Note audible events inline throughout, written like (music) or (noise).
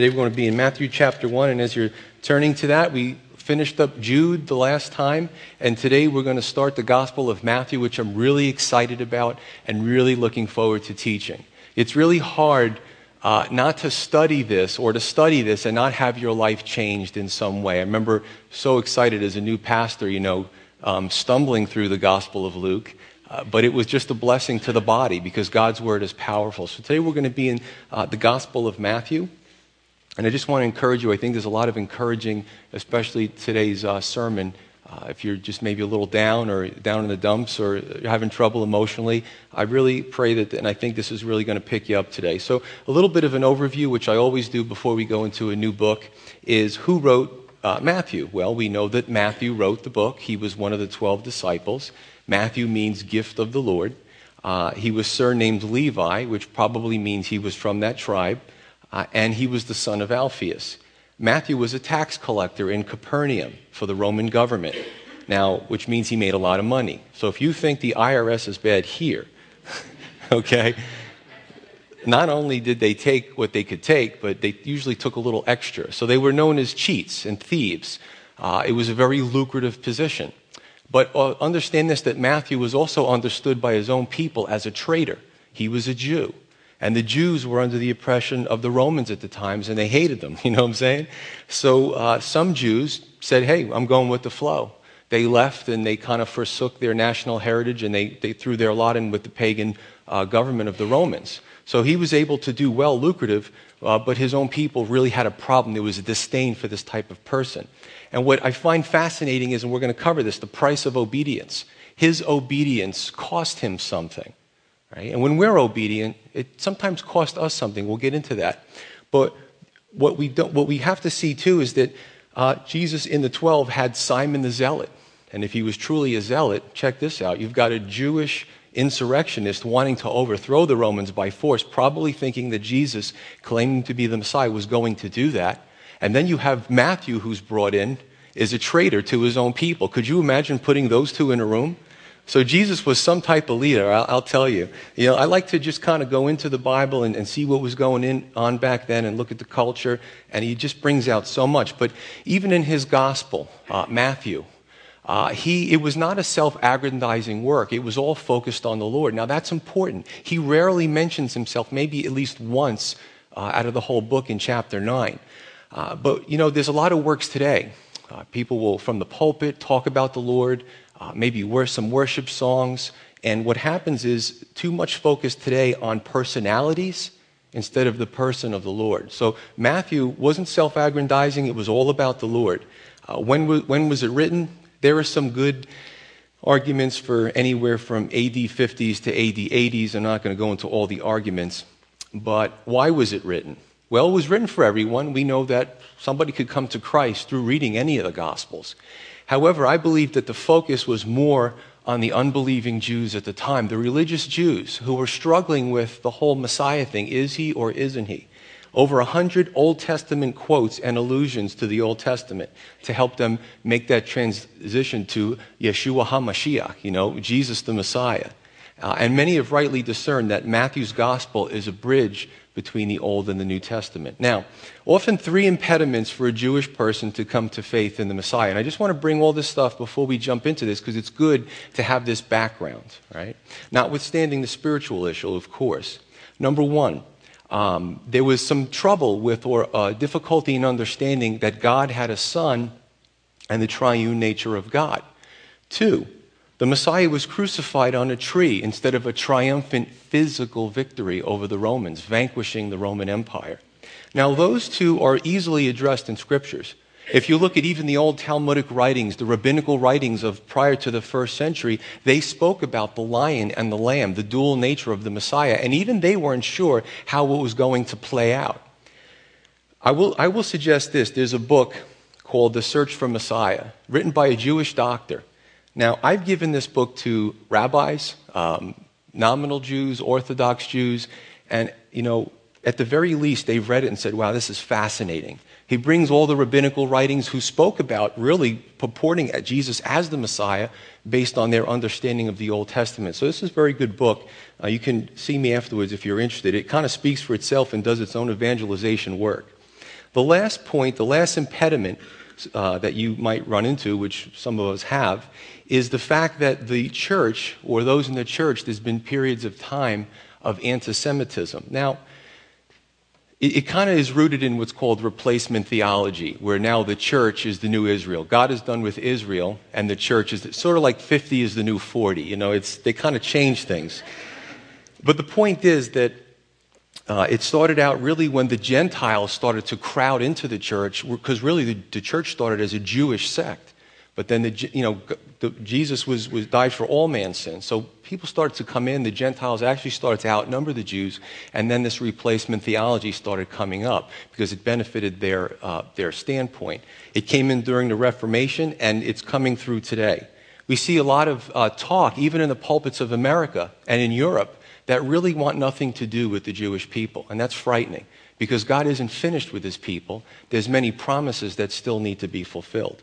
Today we're going to be in Matthew chapter 1, and as you're turning to that, we finished up Jude the last time, and today we're going to start the Gospel of Matthew, which I'm really excited about and really looking forward to teaching. It's really hard uh, not to study this or to study this and not have your life changed in some way. I remember so excited as a new pastor, you know, um, stumbling through the Gospel of Luke. Uh, but it was just a blessing to the body because God's word is powerful. So today we're going to be in uh, the Gospel of Matthew. And I just want to encourage you. I think there's a lot of encouraging, especially today's uh, sermon. Uh, if you're just maybe a little down or down in the dumps or you're having trouble emotionally, I really pray that, and I think this is really going to pick you up today. So, a little bit of an overview, which I always do before we go into a new book, is who wrote uh, Matthew? Well, we know that Matthew wrote the book. He was one of the 12 disciples. Matthew means gift of the Lord. Uh, he was surnamed Levi, which probably means he was from that tribe uh, and he was the son of Alphaeus. Matthew was a tax collector in Capernaum for the Roman government, now, which means he made a lot of money. So if you think the IRS is bad here, (laughs) okay, not only did they take what they could take, but they usually took a little extra. So they were known as cheats and thieves. Uh, it was a very lucrative position. But uh, understand this that Matthew was also understood by his own people as a traitor. He was a Jew. And the Jews were under the oppression of the Romans at the times, and they hated them. (laughs) You know what I'm saying? So uh, some Jews said, hey, I'm going with the flow. They left and they kind of forsook their national heritage and they, they threw their lot in with the pagan uh, government of the Romans. So he was able to do well, lucrative, uh, but his own people really had a problem. There was a disdain for this type of person. And what I find fascinating is, and we're going to cover this, the price of obedience. His obedience cost him something. Right? And when we're obedient, it sometimes costs us something. We'll get into that. But what we, what we have to see too is that uh, Jesus in the 12 had Simon the Zealot. And if he was truly a zealot, check this out. You've got a Jewish insurrectionist wanting to overthrow the Romans by force, probably thinking that Jesus, claiming to be the Messiah, was going to do that. And then you have Matthew, who's brought in, is a traitor to his own people. Could you imagine putting those two in a room? So Jesus was some type of leader, I'll, I'll, tell you. You know, I like to just kind of go into the Bible and, and see what was going in, on back then and look at the culture, and he just brings out so much. But even in his gospel, uh, Matthew, uh, he, it was not a self-aggrandizing work. It was all focused on the Lord. Now that's important. He rarely mentions himself, maybe at least once uh, out of the whole book in chapter 9. Uh, but, you know, there's a lot of works today. Uh, people will, from the pulpit, talk about the Lord, uh, maybe wor- some worship songs. And what happens is too much focus today on personalities instead of the person of the Lord. So Matthew wasn't self aggrandizing, it was all about the Lord. Uh, when, w- when was it written? There are some good arguments for anywhere from AD 50s to AD 80s. I'm not going to go into all the arguments. But why was it written? Well, it was written for everyone. We know that somebody could come to Christ through reading any of the Gospels. However, I believe that the focus was more on the unbelieving Jews at the time, the religious Jews who were struggling with the whole Messiah thing. Is he or isn't he? Over a hundred Old Testament quotes and allusions to the Old Testament to help them make that transition to Yeshua HaMashiach, you know, Jesus the Messiah. Uh, and many have rightly discerned that Matthew's gospel is a bridge between the Old and the New Testament. Now, often three impediments for a Jewish person to come to faith in the Messiah. And I just want to bring all this stuff before we jump into this because it's good to have this background, right? Notwithstanding the spiritual issue, of course. Number one, um, there was some trouble with or uh, difficulty in understanding that God had a son and the triune nature of God. Two, the Messiah was crucified on a tree instead of a triumphant physical victory over the Romans, vanquishing the Roman Empire. Now, those two are easily addressed in scriptures. If you look at even the old Talmudic writings, the rabbinical writings of prior to the first century, they spoke about the lion and the lamb, the dual nature of the Messiah, and even they weren't sure how it was going to play out. I will, I will suggest this. There's a book called The Search for Messiah, written by a Jewish doctor. Now, I've given this book to rabbis, um, nominal Jews, Orthodox Jews, and, you know, at the very least, they've read it and said, wow, this is fascinating. He brings all the rabbinical writings who spoke about really purporting at Jesus as the Messiah based on their understanding of the Old Testament. So, this is a very good book. Uh, you can see me afterwards if you're interested. It kind of speaks for itself and does its own evangelization work. The last point, the last impediment uh, that you might run into, which some of us have, is the fact that the church, or those in the church, there's been periods of time of anti Semitism. Now, it, it kind of is rooted in what's called replacement theology, where now the church is the new Israel. God is done with Israel, and the church is sort of like 50 is the new 40. You know, it's, they kind of change things. But the point is that uh, it started out really when the Gentiles started to crowd into the church, because really the, the, church started as a Jewish sect. But then the, you know, the, Jesus was, was died for all man's sins. So people started to come in. The Gentiles actually started to outnumber the Jews, and then this replacement theology started coming up because it benefited their uh, their standpoint. It came in during the Reformation, and it's coming through today. We see a lot of uh, talk, even in the pulpits of America and in Europe, that really want nothing to do with the Jewish people. And that's frightening because God isn't finished with his people. There's many promises that still need to be fulfilled.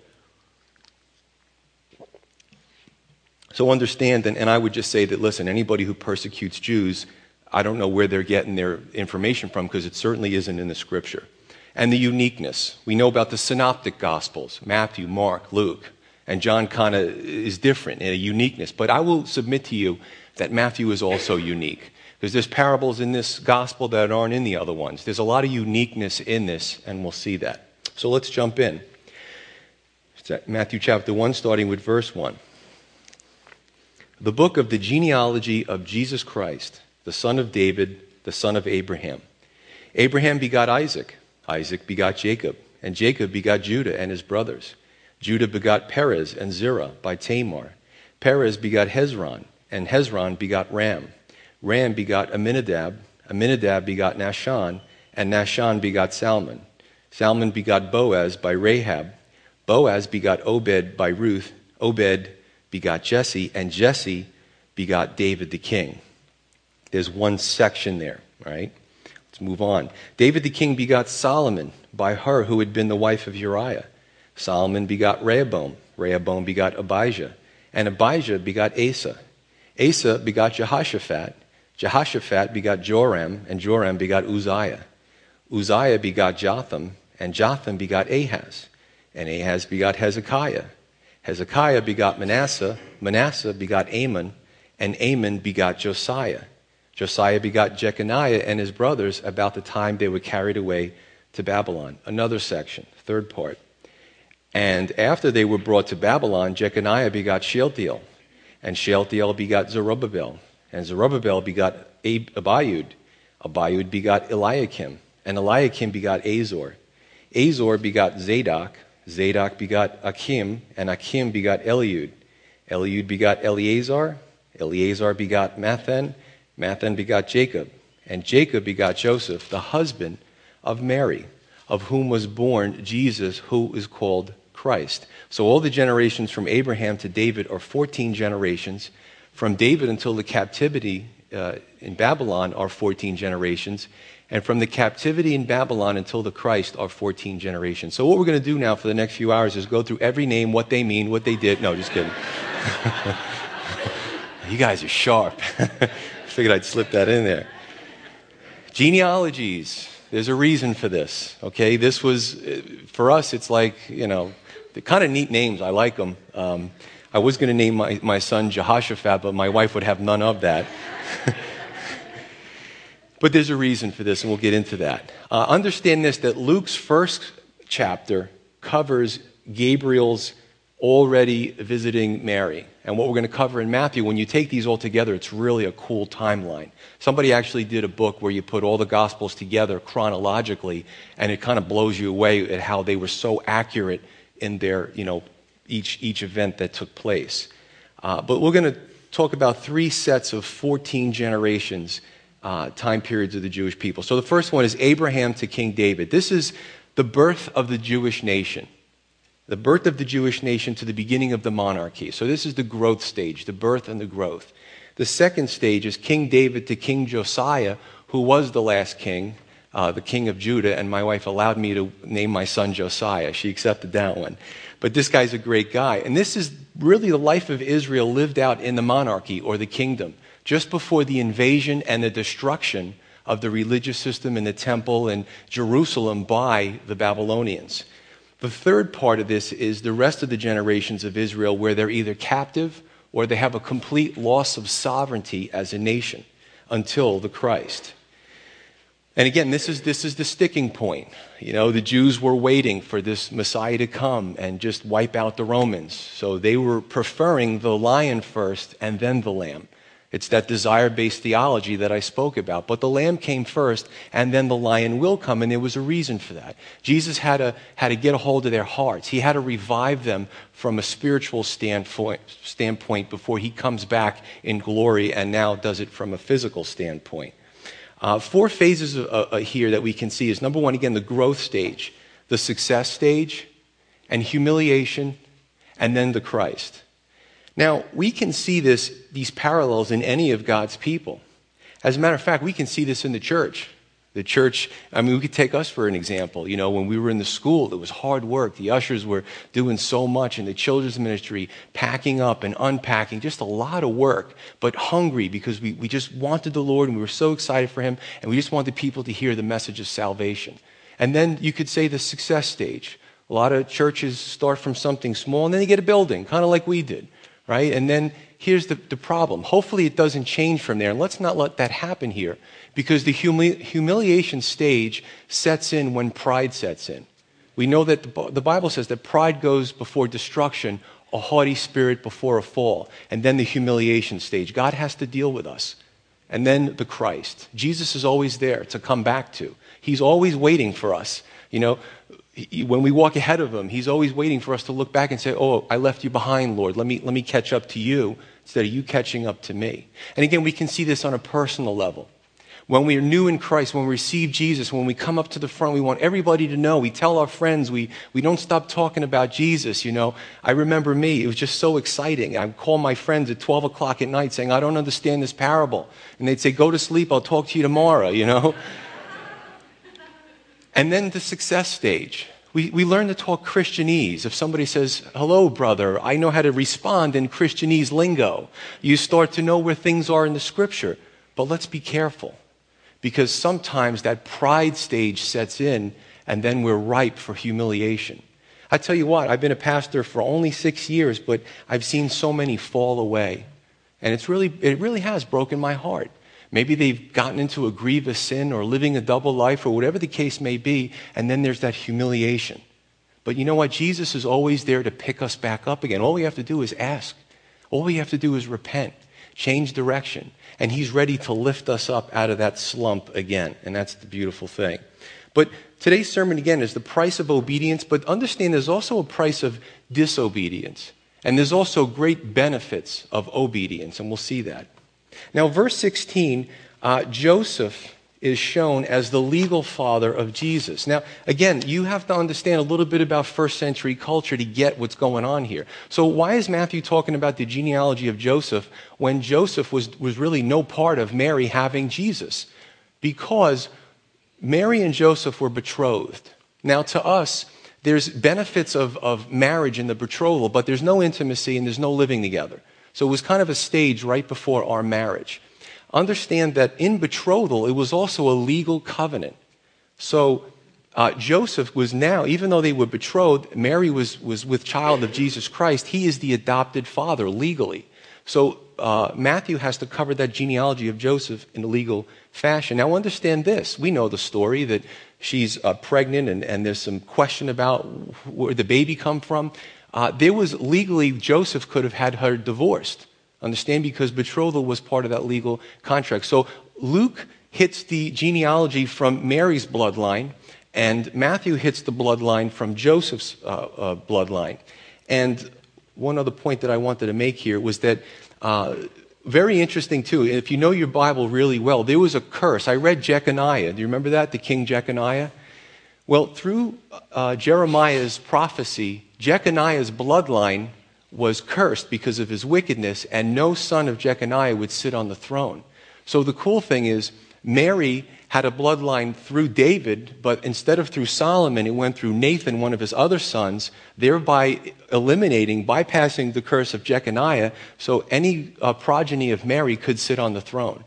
So understand, and, and I would just say that, listen, anybody who persecutes Jews, I don't know where they're getting their information from because it certainly isn't in the scripture. And the uniqueness. We know about the synoptic gospels Matthew, Mark, Luke. And John kind of is different in a uniqueness. But I will submit to you that Matthew is also unique. Because there's parables in this gospel that aren't in the other ones. There's a lot of uniqueness in this, and we'll see that. So let's jump in. Matthew chapter 1, starting with verse 1. The book of the genealogy of Jesus Christ, the son of David, the son of Abraham. Abraham begot Isaac, Isaac begot Jacob, and Jacob begot Judah and his brothers. Judah begot Perez and Zerah by Tamar. Perez begot Hezron and Hezron begot Ram. Ram begot Aminadab. Aminadab begot Nahshon. And Nahshon begot Salmon. Salmon begot Boaz by Rahab. Boaz begot Obed by Ruth. Obed begot Jesse. And Jesse begot David the king. There's one section there, right? Let's move on. David the king begot Solomon by her who had been the wife of Uriah. Solomon begot Rehoboam. Rehoboam begot Abijah. And Abijah begot Asa. Asa begot Jehoshaphat. Jehoshaphat begot Joram, and Joram begot Uzziah. Uzziah begot Jotham, and Jotham begot Ahaz. And Ahaz begot Hezekiah. Hezekiah begot Manasseh. Manasseh begot Amon, and Amon begot Josiah. Josiah begot Jeconiah and his brothers about the time they were carried away to Babylon. Another section, third part. And after they were brought to Babylon, Jeconiah begot Shealtiel. And Shealtiel begot Zerubbabel. And Zerubbabel begot Abiud. Abiud begot Eliakim. And Eliakim begot Azor. Azor begot Zadok. Zadok begot Akim, And Akim begot Eliud. Eliud begot Eleazar. Eleazar begot Matthan. Matthan begot Jacob. And Jacob begot Joseph, the husband of Mary, of whom was born Jesus, who is called Christ. So all the generations from Abraham to David are 14 generations. From David until the captivity uh, in Babylon are 14 generations. And from the captivity in Babylon until the Christ are 14 generations. So what we're going to do now for the next few hours is go through every name, what they mean, what they did. No, just kidding. (laughs) you guys are sharp. (laughs) Figured I'd slip that in there. Genealogies. There's a reason for this, okay? This was, uh, for us, it's like, you know, they're kind of neat names. I like them. Um, I was going to name my, my son Jehoshaphat, but my wife would have none of that. (laughs) but there's a reason for this, and we'll get into that. Uh, understand this that Luke's first chapter covers Gabriel's already visiting Mary. And what we're going to cover in Matthew, when you take these all together, it's really a cool timeline. Somebody actually did a book where you put all the Gospels together chronologically, and it kind of blows you away at how they were so accurate in their, you know, each, each event that took place. Uh, but we're going to talk about three sets of 14 generations, uh, time periods of the Jewish people. So the first one is Abraham to King David. This is the birth of the Jewish nation. The birth of the Jewish nation to the beginning of the monarchy. So this is the growth stage, the birth and the growth. The second stage is King David to King Josiah, who was the last king uh, the king of Judah, and my wife allowed me to name my son Josiah. She accepted that one. But this guy's a great guy. And this is really the life of Israel lived out in the monarchy or the kingdom, just before the invasion and the destruction of the religious system in the temple and Jerusalem by the Babylonians. The third part of this is the rest of the generations of Israel, where they're either captive or they have a complete loss of sovereignty as a nation until the Christ. And again, this is, this is the sticking point. You know, the Jews were waiting for this Messiah to come and just wipe out the Romans. So they were preferring the lion first and then the lamb. It's that desire based theology that I spoke about. But the lamb came first, and then the lion will come, and there was a reason for that. Jesus had to, had to get a hold of their hearts. He had to revive them from a spiritual standpoint, standpoint before he comes back in glory and now does it from a physical standpoint. Uh, four phases uh, uh, here that we can see is number one, again, the growth stage, the success stage, and humiliation, and then the Christ. Now, we can see this, these parallels in any of God's people. As a matter of fact, we can see this in the church. The church, I mean, we could take us for an example. You know, when we were in the school, it was hard work. The ushers were doing so much, and the children's ministry, packing up and unpacking, just a lot of work, but hungry because we, we just wanted the Lord and we were so excited for Him, and we just wanted people to hear the message of salvation. And then you could say the success stage. A lot of churches start from something small, and then they get a building, kind of like we did right? And then here's the, the problem. Hopefully, it doesn't change from there. And let's not let that happen here because the humili- humiliation stage sets in when pride sets in. We know that the, the Bible says that pride goes before destruction, a haughty spirit before a fall, and then the humiliation stage. God has to deal with us. And then the Christ. Jesus is always there to come back to. He's always waiting for us. You know, when we walk ahead of him, he's always waiting for us to look back and say, Oh, I left you behind, Lord. Let me, let me catch up to you instead of you catching up to me. And again, we can see this on a personal level. When we are new in Christ, when we receive Jesus, when we come up to the front, we want everybody to know. We tell our friends, we, we don't stop talking about Jesus, you know. I remember me, it was just so exciting. I'd call my friends at 12 o'clock at night saying, I don't understand this parable. And they'd say, Go to sleep, I'll talk to you tomorrow, you know. (laughs) And then the success stage. We, we learn to talk Christianese. If somebody says, Hello, brother, I know how to respond in Christianese lingo. You start to know where things are in the scripture. But let's be careful because sometimes that pride stage sets in and then we're ripe for humiliation. I tell you what, I've been a pastor for only six years, but I've seen so many fall away. And it's really, it really has broken my heart. Maybe they've gotten into a grievous sin or living a double life or whatever the case may be, and then there's that humiliation. But you know what? Jesus is always there to pick us back up again. All we have to do is ask. All we have to do is repent, change direction, and He's ready to lift us up out of that slump again. And that's the beautiful thing. But today's sermon, again, is the price of obedience, but understand there's also a price of disobedience. And there's also great benefits of obedience, and we'll see that. Now, verse 16, uh, Joseph is shown as the legal father of Jesus. Now, again, you have to understand a little bit about first century culture to get what's going on here. So, why is Matthew talking about the genealogy of Joseph when Joseph was, was really no part of Mary having Jesus? Because Mary and Joseph were betrothed. Now, to us, there's benefits of, of marriage in the betrothal, but there's no intimacy and there's no living together. So it was kind of a stage right before our marriage. Understand that in betrothal, it was also a legal covenant. So uh, Joseph was now, even though they were betrothed, Mary was, was with child of Jesus Christ. He is the adopted father legally. So uh, Matthew has to cover that genealogy of Joseph in a legal fashion. Now, understand this. We know the story that she's uh, pregnant, and, and there's some question about where the baby come from. Uh, there was legally, Joseph could have had her divorced. Understand? Because betrothal was part of that legal contract. So Luke hits the genealogy from Mary's bloodline, and Matthew hits the bloodline from Joseph's uh, uh, bloodline. And one other point that I wanted to make here was that. Uh, very interesting too. If you know your Bible really well, there was a curse. I read Jeconiah. Do you remember that? The king Jeconiah? Well, through uh, Jeremiah's prophecy, Jeconiah's bloodline was cursed because of his wickedness, and no son of Jeconiah would sit on the throne. So the cool thing is, Mary had a bloodline through David, but instead of through Solomon, it went through Nathan, one of his other sons, thereby eliminating, bypassing the curse of Jeconiah, so any uh, progeny of Mary could sit on the throne.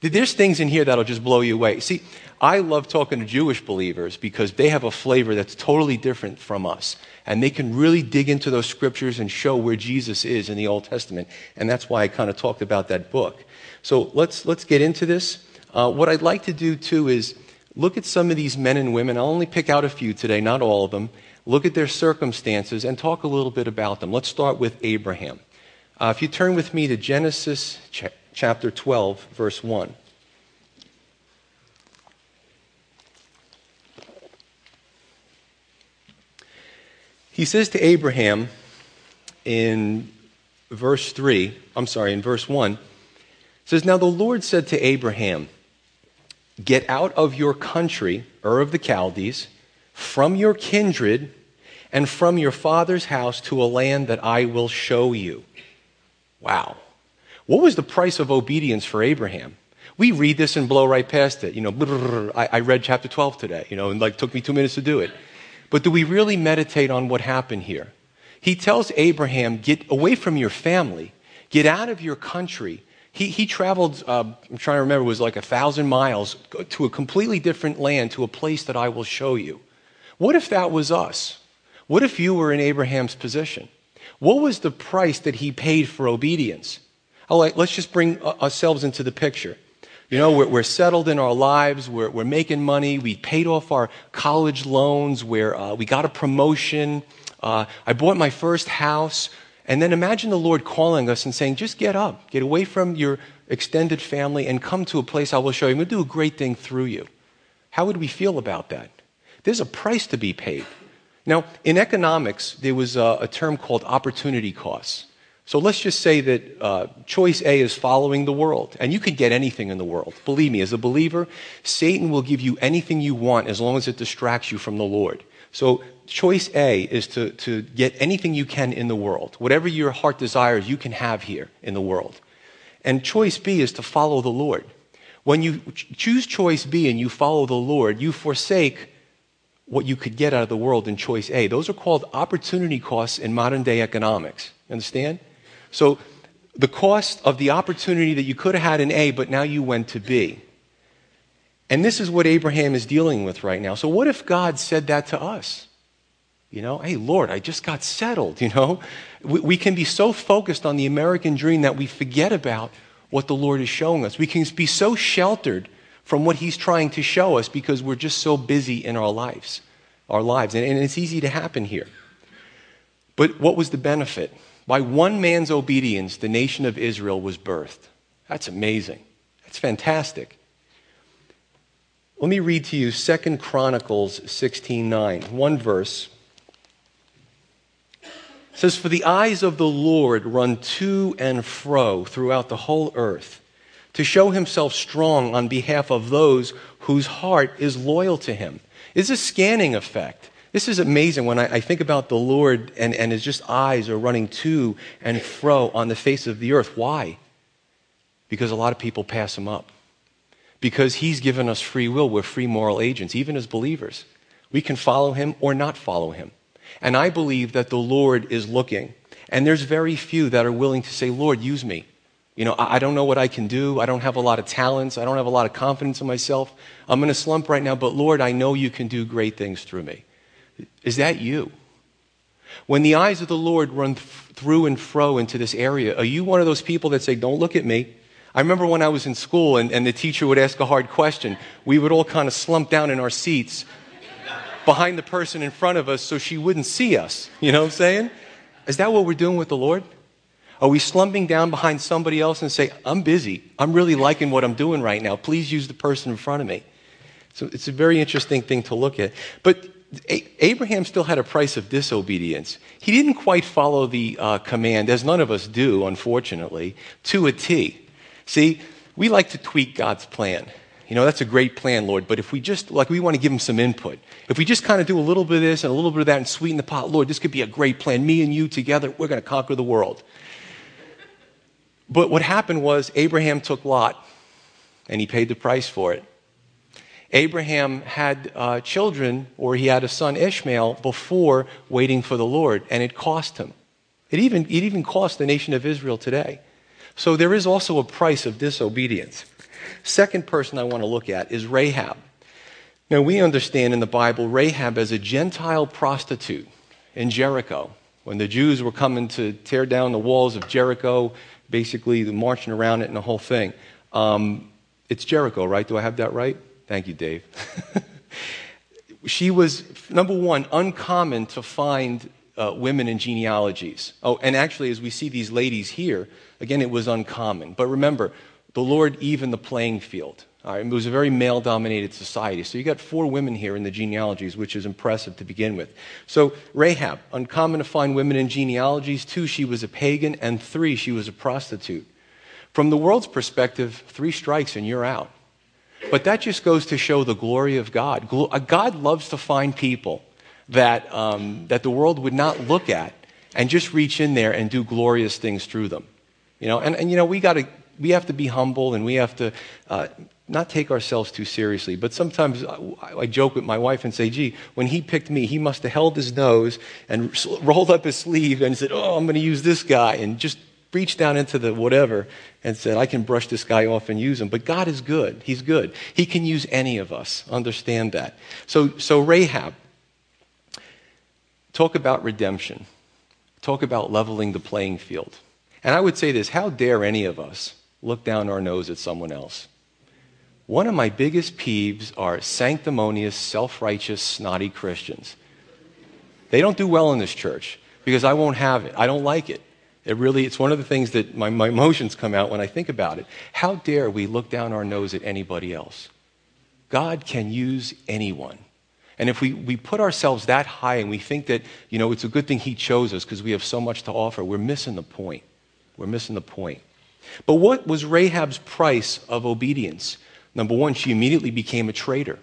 There's things in here that'll just blow you away. See, I love talking to Jewish believers because they have a flavor that's totally different from us. And they can really dig into those scriptures and show where Jesus is in the Old Testament. And that's why I kind of talked about that book. So let's, let's get into this. Uh, what I'd like to do too is look at some of these men and women. I'll only pick out a few today, not all of them. Look at their circumstances and talk a little bit about them. Let's start with Abraham. Uh, if you turn with me to Genesis chapter 12, verse 1. He says to Abraham in verse 3, I'm sorry, in verse 1, says, Now the Lord said to Abraham, Get out of your country, Ur of the Chaldees, from your kindred, and from your father's house to a land that I will show you. Wow. What was the price of obedience for Abraham? We read this and blow right past it. You know, I read chapter 12 today, you know, and like took me two minutes to do it. But do we really meditate on what happened here? He tells Abraham, get away from your family, get out of your country. He, he traveled, uh, I'm trying to remember, it was like a thousand miles to a completely different land, to a place that I will show you. What if that was us? What if you were in Abraham's position? What was the price that he paid for obedience? All right, let's just bring uh, ourselves into the picture. You know, we're, we're settled in our lives, we're, we're, making money, we paid off our college loans, where uh, we got a promotion, uh, I bought my first house. And then imagine the Lord calling us and saying, just get up, get away from your extended family, and come to a place I will show you. I'm going to do a great thing through you. How would we feel about that? There's a price to be paid. Now, in economics, there was a, a term called opportunity costs. So let's just say that uh, choice A is following the world, and you can get anything in the world. Believe me, as a believer, Satan will give you anything you want as long as it distracts you from the Lord. So choice A is to, to get anything you can in the world. Whatever your heart desires, you can have here in the world. And choice B is to follow the Lord. When you choose choice B and you follow the Lord, you forsake what you could get out of the world in choice A. Those are called opportunity costs in modern day economics. Understand? So the cost of the opportunity that you could have had in A, but now you went to B. And this is what Abraham is dealing with right now. So what if God said that to us? You know, hey, Lord, I just got settled, (laughs) you know? We, we, can be so focused on the American dream that we forget about what the Lord is showing us. We can be so sheltered from what He's trying to show us because we're just so busy in our lives, our lives. And, and it's easy to happen here. But what was the benefit? By one man's obedience, the nation of Israel was birthed. That's amazing. That's fantastic. Let me read to you 2 Chronicles 16:9, one verse. It says, For the eyes of the Lord run to and fro throughout the whole earth, to show himself strong on behalf of those whose heart is loyal to him. It's a scanning effect. This is amazing when I, I, think about the Lord and, and his just eyes are running to and fro on the face of the earth. Why? Because a lot of people pass him up. Because he's given us free will. We're free moral agents, even as believers. We can follow him or not follow him. And I believe that the Lord is looking. And there's very few that are willing to say, Lord, use me. You know, I don't know what I can do. I don't have a lot of talents. I don't have a lot of confidence in myself. I'm in a slump right now, but Lord, I know you can do great things through me. Is that you? When the eyes of the Lord run th- through and fro into this area, are you one of those people that say, Don't look at me? I remember when I was in school and, and the teacher would ask a hard question, we would all kind of slump down in our seats behind the person in front of us so she wouldn't see us. You know what I'm saying? Is that what we're doing with the Lord? Are we slumping down behind somebody else and say, I'm busy. I'm really liking what I'm doing right now. Please use the person in front of me. So it's a very interesting thing to look at. But Abraham still had a price of disobedience. He didn't quite follow the uh, command, as none of us do, unfortunately, to a T. See, we like to tweak God's plan. You know, that's a great plan, Lord, but if we just, like, we want to give him some input. If we just kind of do a little bit of this and a little bit of that and sweeten the pot, Lord, this could be a great plan. Me and you together, we're going to conquer the world. But what happened was Abraham took Lot and he paid the price for it. Abraham had uh, children, or he had a son Ishmael, before waiting for the Lord, and it cost him. It even, it even cost the nation of Israel today. So there is also a price of disobedience. Second person I want to look at is Rahab. Now, we understand in the Bible Rahab as a Gentile prostitute in Jericho. When the Jews were coming to tear down the walls of Jericho, basically the marching around it and the whole thing. Um, it's Jericho, right? Do I have that right? Thank you, Dave. (laughs) she was, number one, uncommon to find uh, women in genealogies. Oh, and actually, as we see these ladies here, again, it was uncommon. But remember, the Lord evened the playing field. It was a very male dominated society. So you got four women here in the genealogies, which is impressive to begin with. So Rahab, uncommon to find women in genealogies. Two, she was a pagan. And three, she was a prostitute. From the world's perspective, three strikes and you're out. But that just goes to show the glory of God. Uh, God loves to find people that, um, that the world would not look at and just reach in there and do glorious things through them. You know, and, and you know, we got to, we have to be humble and we have to uh, not take ourselves too seriously. But sometimes I, I, joke with my wife and say, gee, when he picked me, he must have held his nose and rolled up his sleeve and said, oh, I'm going to use this guy, and just reached down into the whatever and said, I can brush this guy off and use him. But God is good. He's good. He can use any of us. Understand that. So, so Rahab, talk about redemption. Talk about leveling the playing field. And I would say this how dare any of us look down our nose at someone else? One of my biggest peeves are sanctimonious, self righteous, snotty Christians. They don't do well in this church because I won't have it. I don't like it. It really, it's one of the things that my, my emotions come out when I think about it. How dare we look down our nose at anybody else? God can use anyone. And if we, we put ourselves that high and we think that, you know, it's a good thing He chose us because we have so much to offer, we're missing the point. We're missing the point. But what was Rahab's price of obedience? Number one, she immediately became a traitor.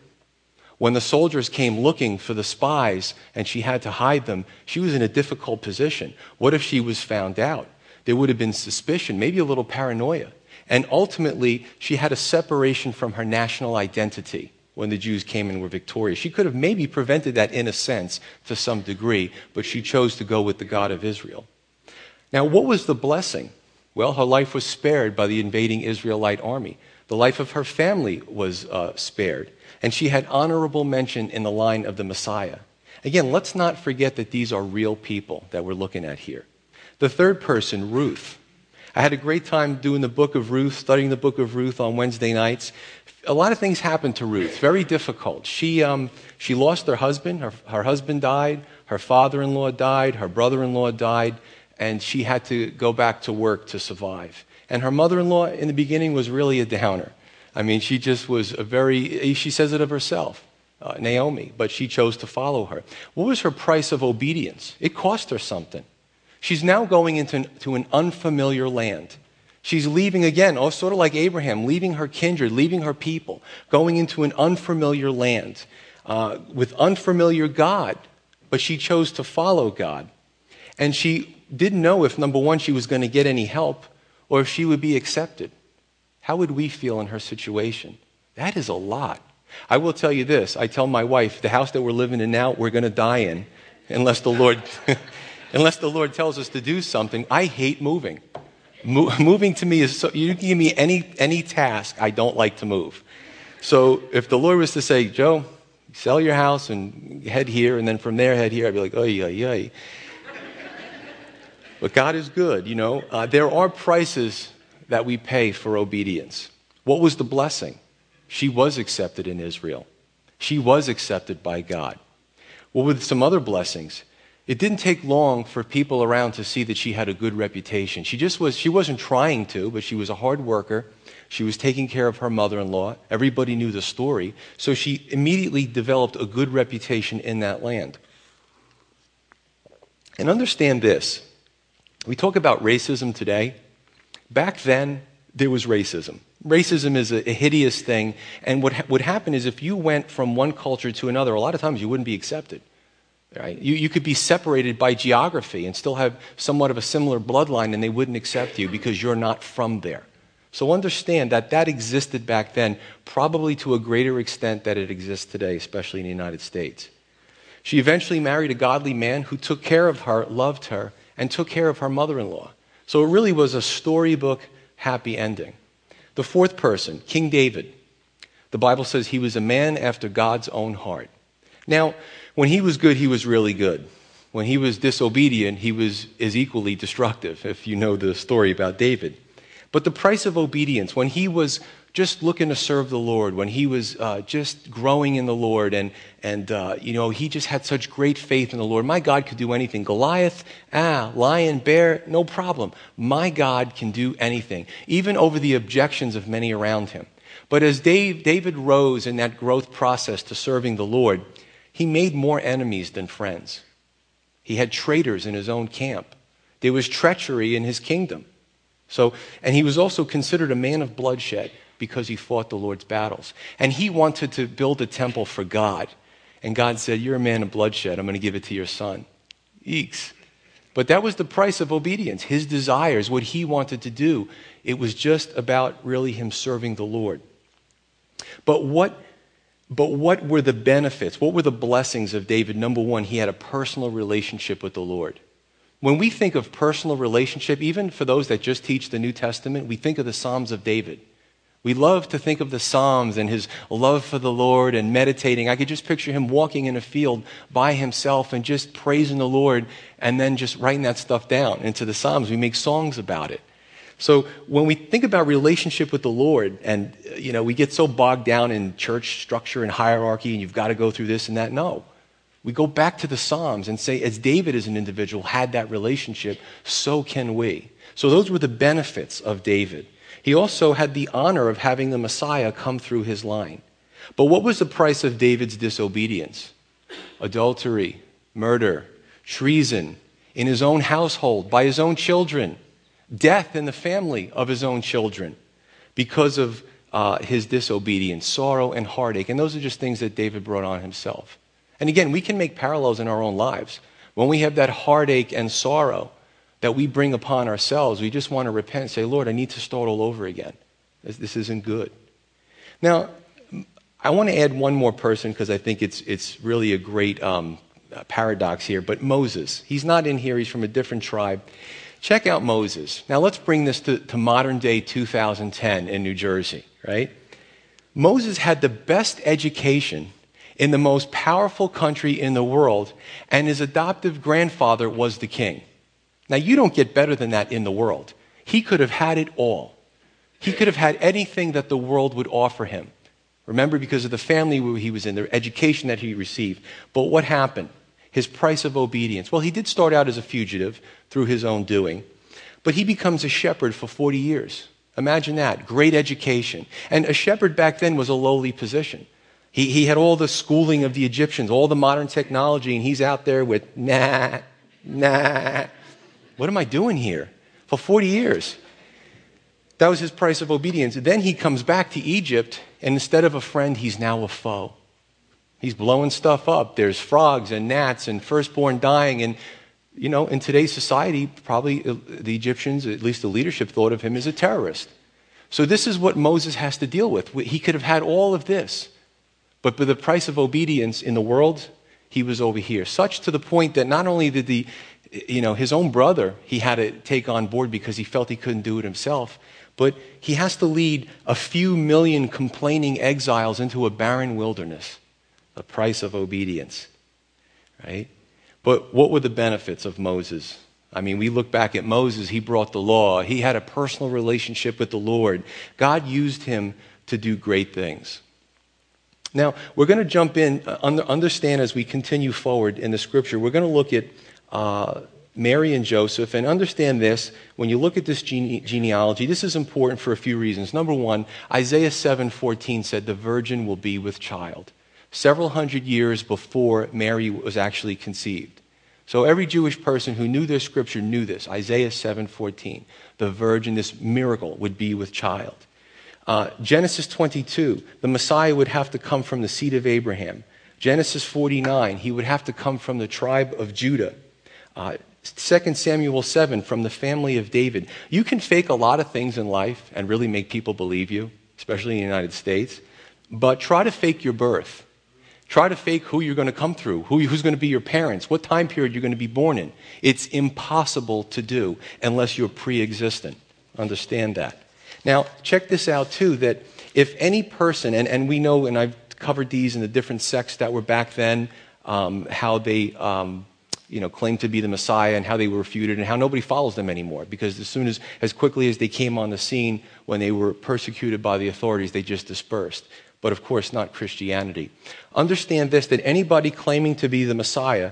When the soldiers came looking for the spies and she had to hide them, she was in a difficult position. What if she was found out? There would have been suspicion, maybe a little paranoia. And ultimately, she had a separation from her national identity when the Jews came and were victorious. She could have maybe prevented that in a sense to some degree, but she chose to go with the God of Israel. Now, what was the blessing? Well, her life was spared by the invading Israelite army. The life of her family was uh, spared, and she had honorable mention in the line of the Messiah. Again, let's not forget that these are real people that we're looking at here. The third person, Ruth. I had a great time doing the book of Ruth, studying the book of Ruth on Wednesday nights. A lot of things happened to Ruth, very difficult. She, um, she lost her husband, her, her husband died, her father in law died, her brother in law died, and she had to go back to work to survive. And her mother in law in the beginning was really a downer. I mean, she just was a very, she says it of herself, uh, Naomi, but she chose to follow her. What was her price of obedience? It cost her something. She's now going into to an unfamiliar land. She's leaving again, oh, sort of like Abraham, leaving her kindred, leaving her people, going into an unfamiliar land uh, with unfamiliar God. But she chose to follow God. And she didn't know if, number one, she was going to get any help or if she would be accepted. How would we feel in her situation? That is a lot. I will tell you this I tell my wife, the house that we're living in now, we're going to die in unless the Lord. (laughs) unless the Lord tells us to do something, I hate moving. Mo- moving to me is so, you give me any, any task, I don't like to move. So if the Lord was to say, Joe, sell your house and head here, and then from there head here, I'd be like, oh, yeah, yeah. But God is good, you know. Uh, there are prices that we pay for obedience. What was the blessing? She was accepted in Israel, she was accepted by God. What were some other blessings? It didn't take long for people around to see that she had a good reputation. She just was, she wasn't trying to, but she was a hard worker. She was taking care of her mother in law. Everybody knew the story. So she immediately developed a good reputation in that land. And understand this we talk about racism today. Back then, there was racism. Racism is a, hideous thing. And what ha- would happen is if you went from one culture to another, a lot of times you wouldn't be accepted. Right? You, you could be separated by geography and still have somewhat of a similar bloodline, and they wouldn't accept you because you're not from there. So understand that that existed back then, probably to a greater extent that it exists today, especially in the United States. She eventually married a godly man who took care of her, loved her, and took care of her mother in law. So it really was a storybook happy ending. The fourth person, King David. The Bible says he was a man after God's own heart. Now, when he was good, he was really good. When he was disobedient, he was as equally destructive, if you know the story about David. But the price of obedience, when he was just looking to serve the Lord, when he was uh, just growing in the Lord, and, and uh, you know, he just had such great faith in the Lord. My God could do anything. Goliath, ah, lion, bear, no problem. My God can do anything, even over the objections of many around him. But as Dave, David rose in that growth process to serving the Lord, he made more enemies than friends. He had traitors in his own camp. There was treachery in his kingdom. So, and he was also considered a man of bloodshed because he fought the Lord's battles. And he wanted to build a temple for God. And God said, You're a man of bloodshed. I'm going to give it to your son. Eeks. But that was the price of obedience. His desires, what he wanted to do, it was just about really him serving the Lord. But what, but what were the benefits? What were the blessings of David? Number one, he had a personal relationship with the Lord. When we think of personal relationship, even for those that just teach the New Testament, we think of the Psalms of David. We love to think of the Psalms and his love for the Lord and meditating. I could just picture him walking in a field by himself and just praising the Lord and then just writing that stuff down into the Psalms. We make songs about it. So when we think about relationship with the Lord, and uh, you know, we get so bogged down in church structure and hierarchy, and you've got to go through this and that. No, we go back to the Psalms and say, as David as an individual had that relationship, so can we. So those were the benefits of David. He also had the honor of having the Messiah come through his line. But what was the price of David's disobedience? Adultery, murder, treason in his own household, by his own children death in the family of his own children because of uh, his disobedience, sorrow, and heartache. And those are just things that David brought on himself. And again, we can make parallels in our own lives. When we have that heartache and sorrow that we bring upon ourselves, we just want to repent and say, Lord, I need to start all over again. This, isn't good. Now, I want to add one more person because I think it's, it's really a great um, paradox here. But Moses, he's not in here, he's from a different tribe. Check out Moses. Now let's bring this to, to modern day 2010 in New Jersey, right? Moses had the best education in the most powerful country in the world, and his adoptive grandfather was the king. Now, you don't get better than that in the world. He could have had it all. He could have had anything that the world would offer him. Remember, because of the family he was in, the education that he received. But what happened? his price of obedience. Well, he did start out as a fugitive through his own doing, but he becomes a shepherd for 40 years. Imagine that. Great education. And a shepherd back then was a lowly position. He, he had all the schooling of the Egyptians, all the modern technology, and he's out there with, nah, nah. What am I doing here? For 40 years. That was his price of obedience. Then he comes back to Egypt, and instead of a friend, he's now a foe. He's blowing stuff up. There's frogs and gnats and firstborn dying. And, you know, in today's society, probably uh, the Egyptians, at least the leadership, thought of him as a terrorist. So this is what Moses has to deal with. He could have had all of this. But for the price of obedience in the world, he was over here. Such to the point that not only did the, you know, his own brother he had to take on board because he felt he couldn't do it himself, but he has to lead a few million complaining exiles into a barren wilderness the price of obedience, right? But what were the benefits of Moses? I mean, we look back at Moses, he brought the law, he had a personal relationship with the Lord. God used him to do great things. Now, we're going to jump in, uh, understand as we continue forward in the scripture, we're going to look at uh, Mary and Joseph and understand this. When you look at this gene- genealogy, this is important for a few reasons. Number one, Isaiah 7:14 said, "The virgin will be with child." several hundred years before Mary was actually conceived. So every Jewish person who knew their scripture knew this. Isaiah 7:14, the virgin, this miracle would be with child. Uh, Genesis 22, the Messiah would have to come from the seed of Abraham. Genesis 49, he would have to come from the tribe of Judah. Uh, 2 Samuel 7, from the family of David. You can fake a lot of things in life and really make people believe you, especially in the United States, but try to fake your birth. Try to fake who you're going to come through, who, who's going to be your parents, what time period you're going to be born in. It's impossible to do unless you're pre existent. Understand that. Now, check this out too that if any person, and, and we know, and I've covered these in the different sects that were back then, um, how they um, you know, claimed to be the Messiah and how they were refuted and how nobody follows them anymore because as soon as, as quickly as they came on the scene when they were persecuted by the authorities, they just dispersed. But of course, not Christianity. Understand this that anybody claiming to be the Messiah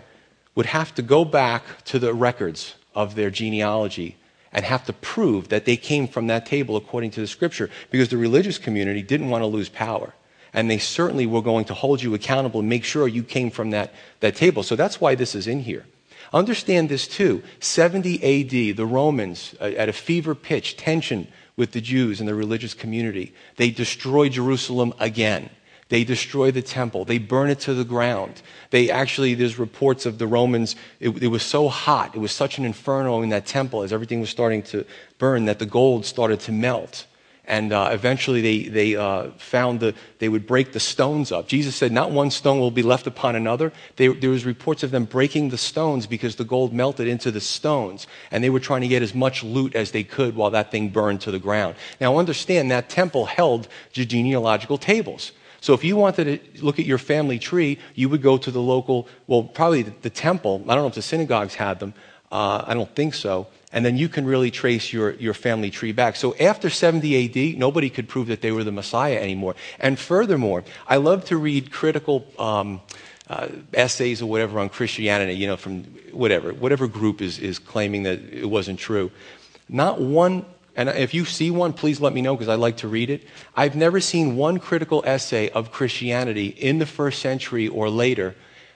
would have to go back to the records of their genealogy and have to prove that they came from that table according to the scripture because the religious community didn't want to lose power and they certainly were going to hold you accountable and make sure you came from that, that table. So that's why this is in here. Understand this too. 70 AD, the Romans, uh, at a fever pitch, tension with the Jews and the religious community, they destroy Jerusalem again. They destroy the temple. They burn it to the ground. They actually, there's reports of the Romans, it, it, was so hot, it was such an inferno in that temple as everything was starting to burn that the gold started to melt. And uh, eventually they, they uh, found that they would break the stones up. Jesus said, Not one stone will be left upon another. They, there was reports of them breaking the stones because the gold melted into the stones. And they were trying to get as much loot as they could while that thing burned to the ground. Now understand that temple held genealogical tables. So if you wanted to look at your family tree, you would go to the local, well, probably the, the temple. I don't know if the synagogues had them. Uh, I don't think so and then you can really trace your, your family tree back. So after 70 AD, nobody could prove that they were the Messiah anymore. And furthermore, I love to read critical um, uh, essays or whatever on Christianity, you know, from whatever, whatever group is, is claiming that it wasn't true. Not one, and if you see one, please let me know because I like to read it. I've never seen one critical essay of Christianity in the first century or later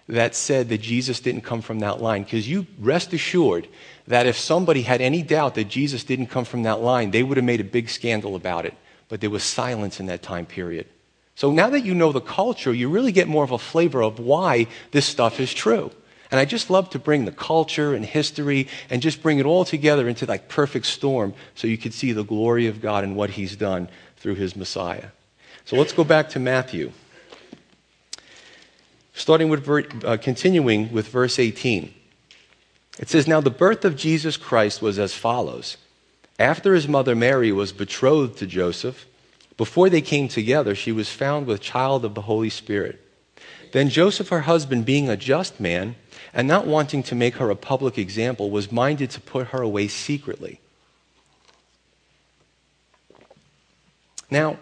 that said that Jesus didn't come from that line. Because you rest assured that if somebody had any doubt that Jesus didn't come from that line, they would have made a big scandal about it. But there was silence in that time period. So now that you know the culture, you really get more of a flavor of why this stuff is true. And I just love to bring the culture and history and just bring it all together into like perfect storm so you could see the glory of God and what he's done through his Messiah. So let's go back to Matthew. Starting with, uh, continuing with verse 18. It says, Now the birth of Jesus Christ was as follows. After his mother Mary was betrothed to Joseph, before they came together, she was found with child of the Holy Spirit. Then Joseph, her husband, being a just man, and not wanting to make her a public example, was minded to put her away secretly. Now,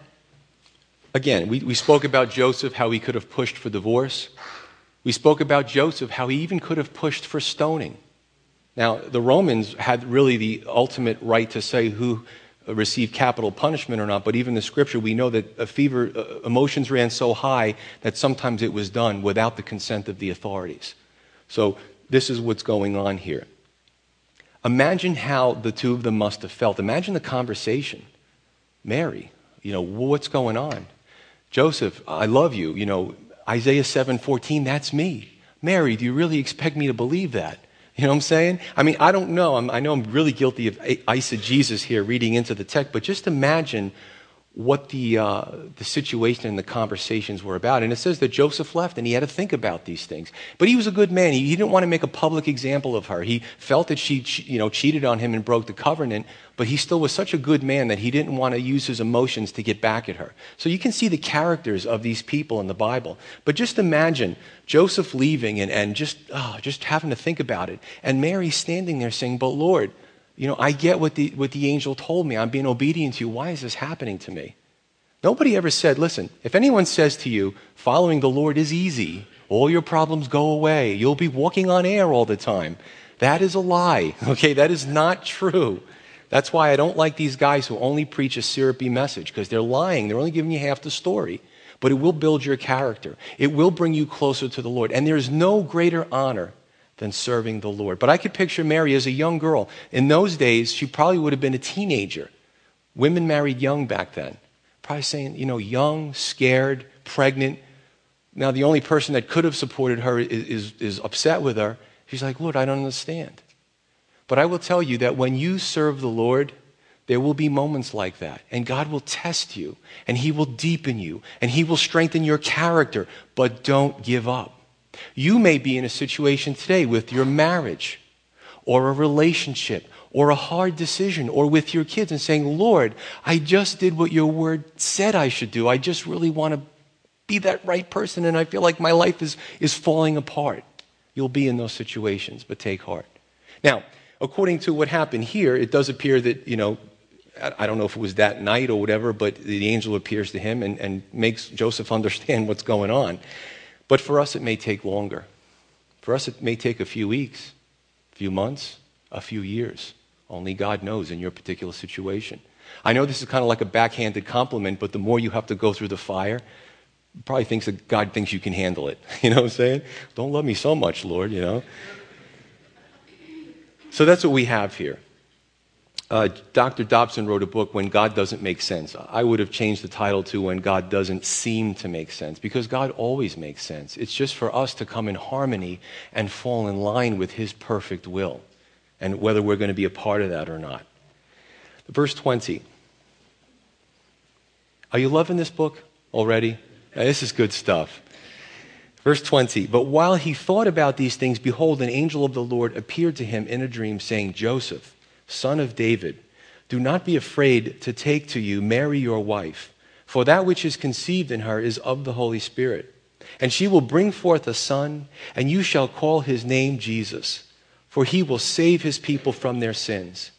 again, we, we spoke about Joseph, how he could have pushed for divorce. We spoke about Joseph, how he even could have pushed for stoning. Now, the Romans had really the ultimate right to say who received capital punishment or not, but even the scripture, we know that a fever, uh, emotions ran so high that sometimes it was done without the consent of the authorities. So, this is what's going on here. Imagine how the two of them must have felt. Imagine the conversation. Mary, you know, what's going on? Joseph, I love you. You know, Isaiah 7:14, that's me. Mary, do you really expect me to believe that? You know what I'm saying? I mean, I don't know. I'm, i know I'm really guilty of eisegesis here, reading into the text, but just imagine what the, uh, the situation and the conversations were about. And it says that Joseph left and he had to think about these things. But he was a good man. He, he didn't want to make a public example of her. He felt that she you know, cheated on him and broke the covenant, but he still was such a good man that he didn't want to use his emotions to get back at her. So you can see the characters of these people in the Bible. But just imagine Joseph leaving and, and just, oh, just having to think about it. And Mary standing there saying, But Lord, you know, I get what the, what the angel told me. I'm being obedient to you. Why is this happening to me? Nobody ever said, listen, if anyone says to you, following the Lord is easy, all your problems go away, you'll be walking on air all the time, that is a lie. (laughs) Okay, that is not true. That's why I don't like these guys who only preach a syrupy message because they're lying. They're only giving you half the story but it will build your character. It will bring you closer to the Lord. And there's no greater honor than serving the Lord. But I could picture Mary as a young girl. In those days, she probably would have been a teenager. Women married young back then. Probably saying, you know, young, scared, pregnant. Now, the only person that could have supported her is, is, is upset with her. She's like, Lord, I don't understand. But I will tell you that when you serve the Lord, there will be moments like that. And God will test you, and He will deepen you, and He will strengthen your character. But don't give up. You may be in a situation today with your marriage, or a relationship or a hard decision or with your kids and saying, Lord, I just did what your word said I should do. I just really want to be that right person and I feel like my life is, is falling apart. You'll be in those situations, but take heart. Now, according to what happened here, it does appear that, you know, I don't know if it was that night or whatever, but the angel appears to him and, and makes Joseph (laughs) understand what's going on. But for us, it may take longer. For us, it may take a few weeks, a few months, a few years. Only God knows in your particular situation. I know this is kind of like a backhanded compliment, but the more you have to go through the fire, probably thinks that God thinks you can handle it. (laughs) You know what I'm saying? Don't love me so much, Lord, you know? So that's what we have here. Uh, Dr. Dobson wrote a book, When God Doesn't Make Sense. I would have changed the title to When God Doesn't Seem to Make Sense, because God always makes sense. It's just for us to come in harmony and fall in line with His perfect will and whether we're going to be a part of that or not. Verse 20. Are you loving this book already? This is good stuff. Verse 20. But while he thought about these things, behold, an angel of the Lord appeared to him in a dream, saying, Joseph, son of David, do not be afraid to take to you Mary your wife, for that which is conceived in her is of the Holy Spirit. And she will bring forth a son, and you shall call his name Jesus for he will save his people from their sins.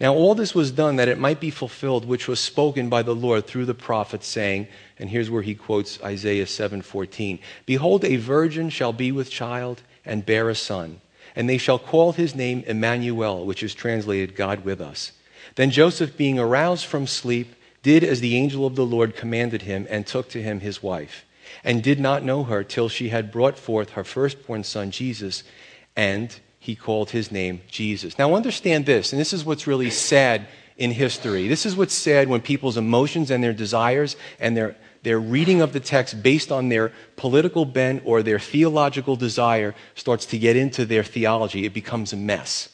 Now, all this was done that it might be fulfilled, which was spoken by the Lord through the prophet, saying, and here's where he quotes Isaiah 7:14, "Behold, a virgin shall be with child and bear a son, and they shall call his name Emmanuel, which is translated God with us." Then Joseph, being aroused from sleep, did as the angel of the Lord commanded him, and took to him his wife, and did not know her till she had brought forth her firstborn son Jesus, and he called his name Jesus. Now, understand this, and this is what's really sad in history. This is what's sad when people's emotions and their desires and their, their reading of the text based on their political bent or their theological desire starts to get into their theology. It becomes a mess.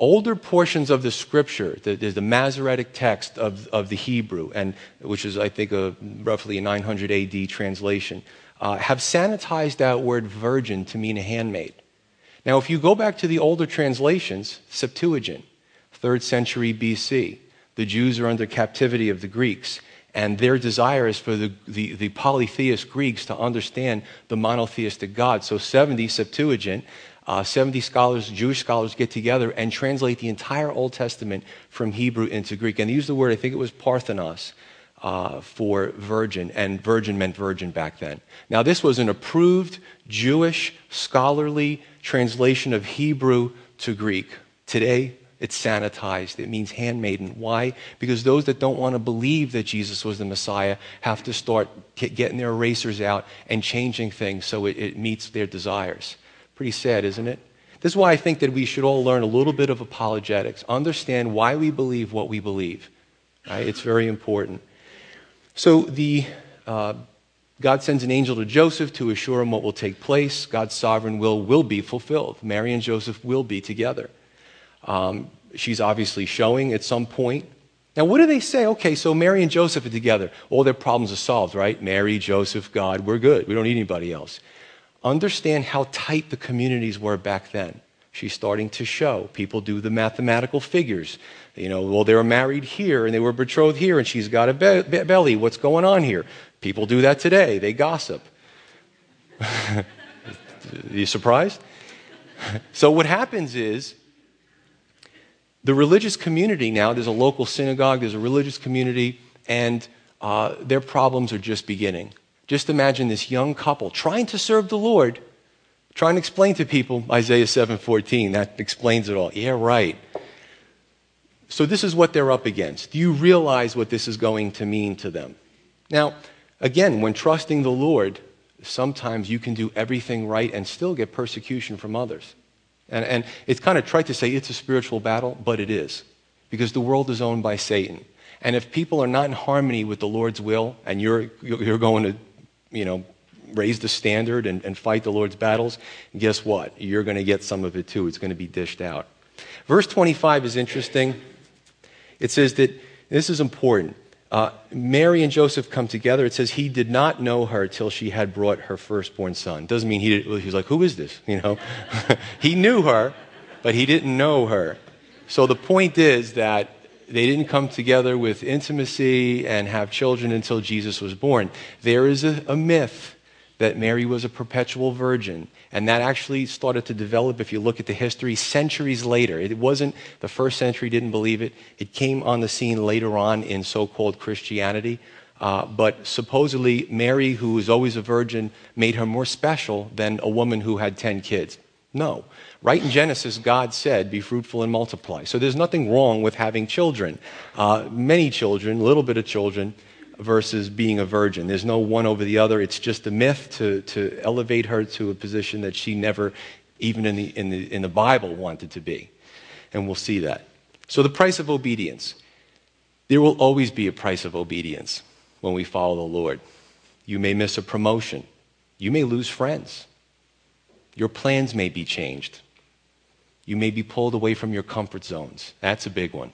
Older portions of the scripture, the, Masoretic text of, of the Hebrew, and, which is, I think, a, roughly a 900 AD translation, uh, have sanitized that word virgin to mean a handmaid. Now, if you go back to the older translations, Septuagint, 3rd century BC, the Jews are under captivity of the Greeks, and their desire is for the, the, the, polytheist Greeks to understand the monotheistic God. So, 70 Septuagint, uh, 70 scholars, Jewish scholars, get together and translate the entire Old Testament from Hebrew into Greek. And they use the word, I think it was parthenos, uh, for virgin, and virgin meant virgin back then. Now, this was an approved Jewish scholarly translation of Hebrew to Greek. Today, it's sanitized. It means handmaiden. Why? Because those that don't want to believe that Jesus was the Messiah have to start getting their erasers out and changing things so it, it meets their desires. Pretty sad, isn't it? This is why I think that we should all learn a little bit of apologetics, understand why we believe what we believe. Right? It's very important. So the uh, God sends an angel to Joseph to assure him what will take place. God's sovereign will will be fulfilled. Mary and Joseph will be together. Um, she's obviously showing at some point. Now, what do they say? Okay, so Mary and Joseph are together. All their problems are solved, right? Mary, Joseph, God, we're good. We don't need anybody else. Understand how tight the communities were back then. She's starting to show. People do the mathematical figures. You know, well, they were married here and they were betrothed here, and she's got a be- be- belly. What's going on here? People do that today. They gossip. (laughs) you surprised? (laughs) so, what happens is the religious community now, there's a local synagogue, there's a religious community, and uh, their problems are just beginning. Just imagine this young couple trying to serve the Lord, trying to explain to people Isaiah 7:14. That explains it all. Yeah, right. So this is what they're up against. Do you realize what this is going to mean to them? Now, Again, when trusting the Lord, sometimes you can do everything right and still get persecution from others. And, and it's kind of trite to say it's a spiritual battle, but it is. Because the world is owned by Satan. And if people are not in harmony with the Lord's will and you're, you're going to, you know, raise the standard and, and fight the Lord's battles, guess what? You're going to get some of it too. It's going to be dished out. Verse 25 is interesting. It says that this is important. Uh, Mary and Joseph come together. It says he did not know her till she had brought her firstborn son. Doesn't mean he, he was like, who is this? (laughs) You know, (laughs) he knew her, but he didn't know her. So the point is that they didn't come together with intimacy and have children until Jesus was born. There is a, a, myth that Mary was a perpetual virgin, and that actually started to develop if you look at the history centuries later. It wasn't the first century didn't believe it, it came on the scene later on in so called Christianity. Uh, but supposedly, Mary, who was always a virgin, made her more special than a woman who had 10 kids. No. Right in Genesis, God said, Be fruitful and multiply. So there's nothing wrong with having children. Uh, many children, a little bit of children, versus being a virgin. There's no one over the other. It's just a myth to, to elevate her to a position that she never, even in the, in, the, in the Bible, wanted to be. And we'll see that. So, the price of obedience. There will always be a price of obedience when we follow the Lord. You may miss a promotion, you may lose friends, your plans may be changed. You may be pulled away from your comfort zones. That's a big one.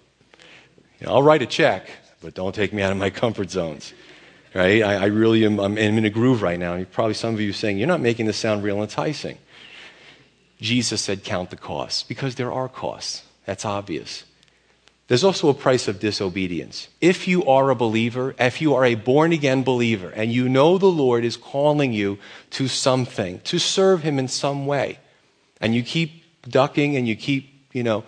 You know, I'll write a check, but don't take me out of my comfort zones. Right? I, I really am I'm in a groove right now. Probably some of you are saying, You're not making this sound real enticing. Jesus said, Count the costs, because there are costs. That's obvious. There's also a price of disobedience. If you are a believer, if you are a born again believer, and you know the Lord is calling you to something, to serve Him in some way, and you keep ducking and you keep, you know,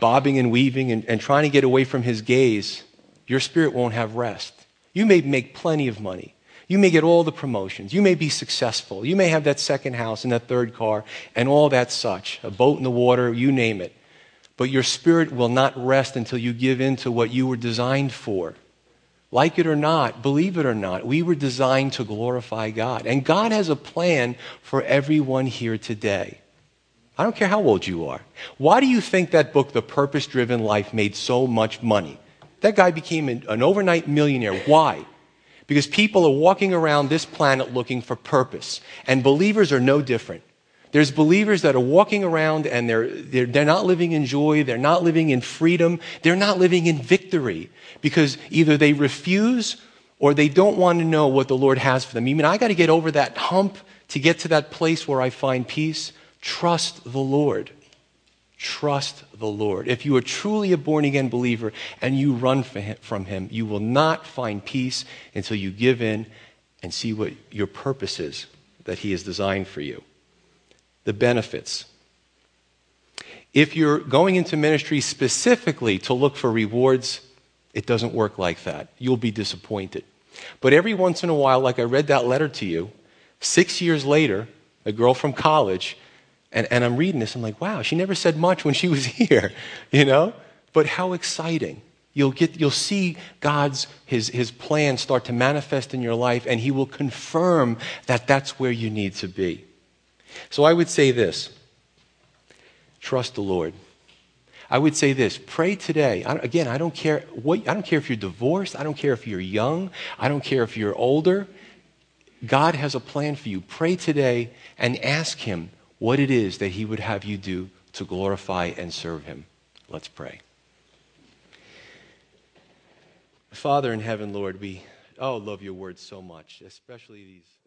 bobbing and weaving and, and trying to get away from His gaze, your spirit won't have rest. You may make plenty of money. You may get all the promotions. You may be successful. You may have that second house and that third car and all that such, a boat in the water, you name it. But your spirit will not rest until you give in to what you were designed for. Like it or not, believe it or not, we were designed to glorify God. And God has a plan for everyone here today. I don't care how old you are. Why do you think that book, The Purpose Driven Life, made so much money? That guy became an overnight millionaire. Why? Because people are walking around this planet looking for purpose. And believers are no different. There's believers that are walking around and they're, they're, they're, not living in joy, they're not living in freedom, they're not living in victory because either they refuse or they don't want to know what the Lord has for them. You mean I got to get over that hump to get to that place where I find peace? Trust the Lord. Trust the Lord. If you are truly a born again believer and you run from Him, you will not find peace until you give in and see what your purpose is that He has designed for you the benefits. If you're going into ministry specifically to look for rewards, it doesn't work like that. You'll be disappointed. But every once in a while, like I read that letter to you, six years later, a girl from college, and, and I'm reading this, I'm like, wow, she never said much when she was (laughs) here, you know? But how exciting. You'll, get, you'll see God's, his, his plan start to manifest in your life, and He will confirm that that's where you need to be. So I would say this trust the Lord. I would say this pray today. I, again, I don't, care what, I don't care if you're divorced, I don't care if you're young, I don't care if you're older. God has a plan for you. Pray today and ask Him what it is that He would have you do to glorify and serve Him. Let's pray. Father in heaven, Lord, we oh love your word so much, especially these.